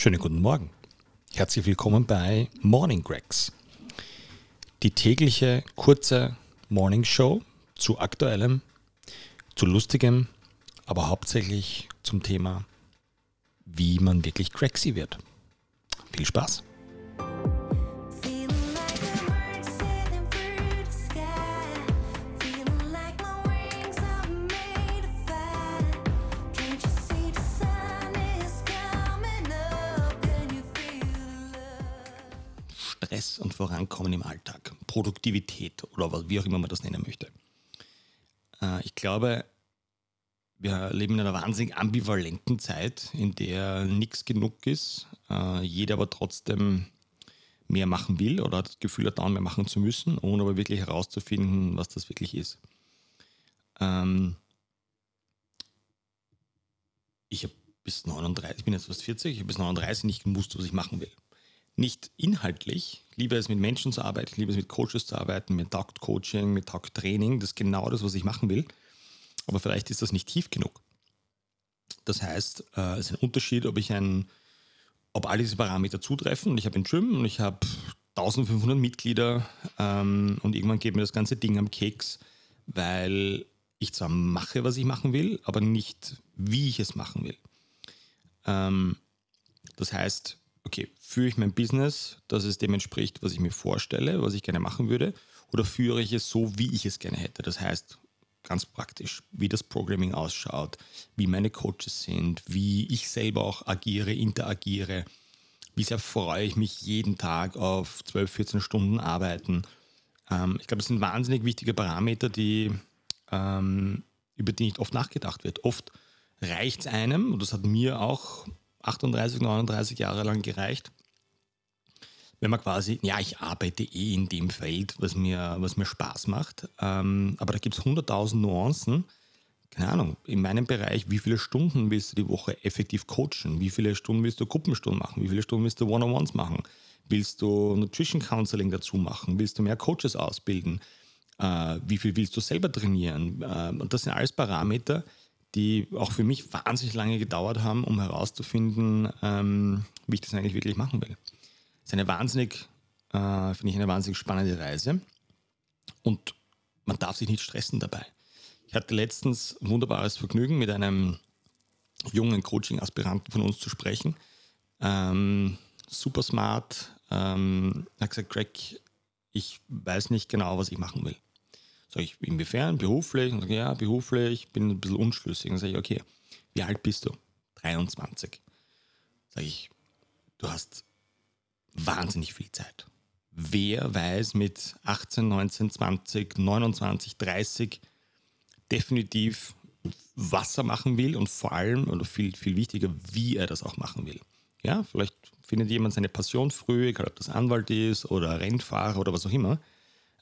Schönen guten Morgen. Herzlich willkommen bei Morning Gregs. Die tägliche kurze Morning Show zu aktuellem, zu lustigem, aber hauptsächlich zum Thema, wie man wirklich Gregsy wird. Viel Spaß! Stress und Vorankommen im Alltag, Produktivität oder wie auch immer man das nennen möchte. Äh, ich glaube, wir leben in einer wahnsinnig ambivalenten Zeit, in der nichts genug ist, äh, jeder aber trotzdem mehr machen will oder das Gefühl hat, mehr machen zu müssen, ohne aber wirklich herauszufinden, was das wirklich ist. Ähm, ich habe bis 39, ich bin jetzt fast 40, ich habe bis 39 nicht gewusst, was ich machen will nicht inhaltlich. Ich liebe es, mit Menschen zu arbeiten, ich liebe es, mit Coaches zu arbeiten, mit Takt Coaching, mit Takt Training. Das ist genau das, was ich machen will. Aber vielleicht ist das nicht tief genug. Das heißt, äh, es ist ein Unterschied, ob ich ein, ob all diese Parameter zutreffen und ich habe ein Gym und ich habe 1500 Mitglieder ähm, und irgendwann geht mir das ganze Ding am Keks, weil ich zwar mache, was ich machen will, aber nicht, wie ich es machen will. Ähm, das heißt, okay, führe ich mein Business, dass es dem entspricht, was ich mir vorstelle, was ich gerne machen würde, oder führe ich es so, wie ich es gerne hätte? Das heißt, ganz praktisch, wie das Programming ausschaut, wie meine Coaches sind, wie ich selber auch agiere, interagiere, wie sehr freue ich mich jeden Tag auf 12, 14 Stunden Arbeiten. Ähm, ich glaube, das sind wahnsinnig wichtige Parameter, die, ähm, über die nicht oft nachgedacht wird. Oft reicht es einem, und das hat mir auch 38, 39 Jahre lang gereicht, wenn man quasi, ja, ich arbeite eh in dem Feld, was mir, was mir Spaß macht, ähm, aber da gibt es 100.000 Nuancen. Keine Ahnung, in meinem Bereich, wie viele Stunden willst du die Woche effektiv coachen? Wie viele Stunden willst du Gruppenstunden machen? Wie viele Stunden willst du One-on-Ones machen? Willst du Nutrition Counseling dazu machen? Willst du mehr Coaches ausbilden? Äh, wie viel willst du selber trainieren? Äh, und das sind alles Parameter, die auch für mich wahnsinnig lange gedauert haben, um herauszufinden, ähm, wie ich das eigentlich wirklich machen will. Es ist eine wahnsinnig, äh, finde ich, eine wahnsinnig spannende Reise und man darf sich nicht stressen dabei. Ich hatte letztens ein wunderbares Vergnügen, mit einem jungen Coaching-Aspiranten von uns zu sprechen. Ähm, super smart. Ähm, er hat gesagt, Greg, ich weiß nicht genau, was ich machen will. Sag ich, inwiefern? Beruflich? Und sag, ja, beruflich, bin ein bisschen unschlüssig. Dann sage ich, okay, wie alt bist du? 23. Sag ich, du hast wahnsinnig viel Zeit. Wer weiß mit 18, 19, 20, 29, 30 definitiv, was er machen will und vor allem, oder viel, viel wichtiger, wie er das auch machen will. Ja, vielleicht findet jemand seine Passion früh, egal ob das Anwalt ist oder Rennfahrer oder was auch immer.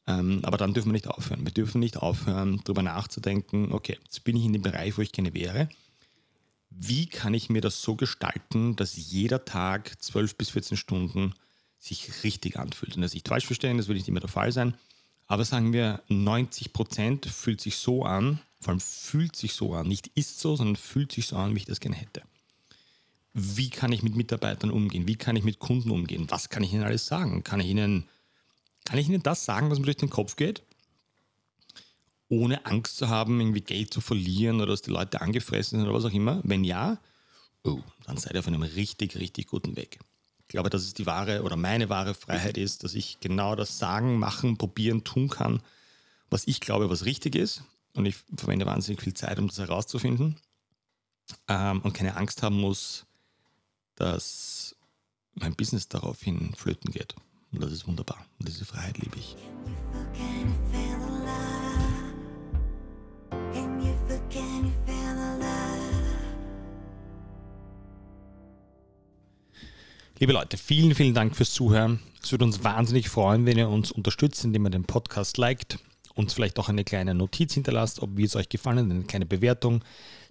Ähm, aber dann dürfen wir nicht aufhören. Wir dürfen nicht aufhören, darüber nachzudenken, okay, jetzt bin ich in dem Bereich, wo ich gerne wäre. Wie kann ich mir das so gestalten, dass jeder Tag 12 bis 14 Stunden sich richtig anfühlt? Und das nicht falsch verstehen, das wird nicht immer der Fall sein. Aber sagen wir, 90 Prozent fühlt sich so an, vor allem fühlt sich so an, nicht ist so, sondern fühlt sich so an, wie ich das gerne hätte. Wie kann ich mit Mitarbeitern umgehen? Wie kann ich mit Kunden umgehen? Was kann ich ihnen alles sagen? Kann ich ihnen kann ich Ihnen das sagen, was mir durch den Kopf geht? Ohne Angst zu haben, irgendwie Geld zu verlieren oder dass die Leute angefressen sind oder was auch immer? Wenn ja, oh, dann seid ihr auf einem richtig, richtig guten Weg. Ich glaube, dass es die wahre oder meine wahre Freiheit ist, dass ich genau das sagen, machen, probieren, tun kann, was ich glaube, was richtig ist. Und ich verwende wahnsinnig viel Zeit, um das herauszufinden. Ähm, und keine Angst haben muss, dass mein Business daraufhin flöten geht. Und das ist wunderbar. Und diese Freiheit liebe ich. Liebe Leute, vielen, vielen Dank fürs Zuhören. Es würde uns wahnsinnig freuen, wenn ihr uns unterstützt, indem ihr den Podcast liked, uns vielleicht auch eine kleine Notiz hinterlasst, ob wie es euch gefallen eine kleine Bewertung,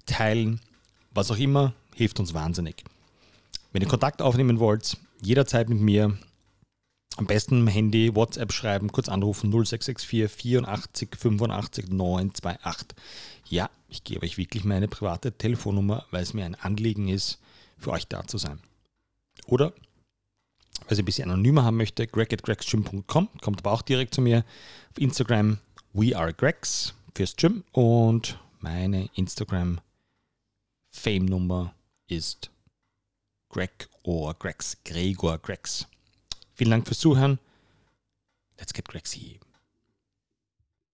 teilen, was auch immer, hilft uns wahnsinnig. Wenn ihr Kontakt aufnehmen wollt, jederzeit mit mir, am besten im Handy WhatsApp schreiben, kurz anrufen 0664 84 85 928. Ja, ich gebe euch wirklich meine private Telefonnummer, weil es mir ein Anliegen ist, für euch da zu sein. Oder, wer sie ein bisschen anonymer haben möchte, greg at gregsgym.com, kommt aber auch direkt zu mir. Auf Instagram we are gregs fürs Gym und meine Instagram Fame-Nummer ist Greg oder Gregs, Gregor Gregs. Vielen Dank fürs Zuhören. Let's get Gregsy.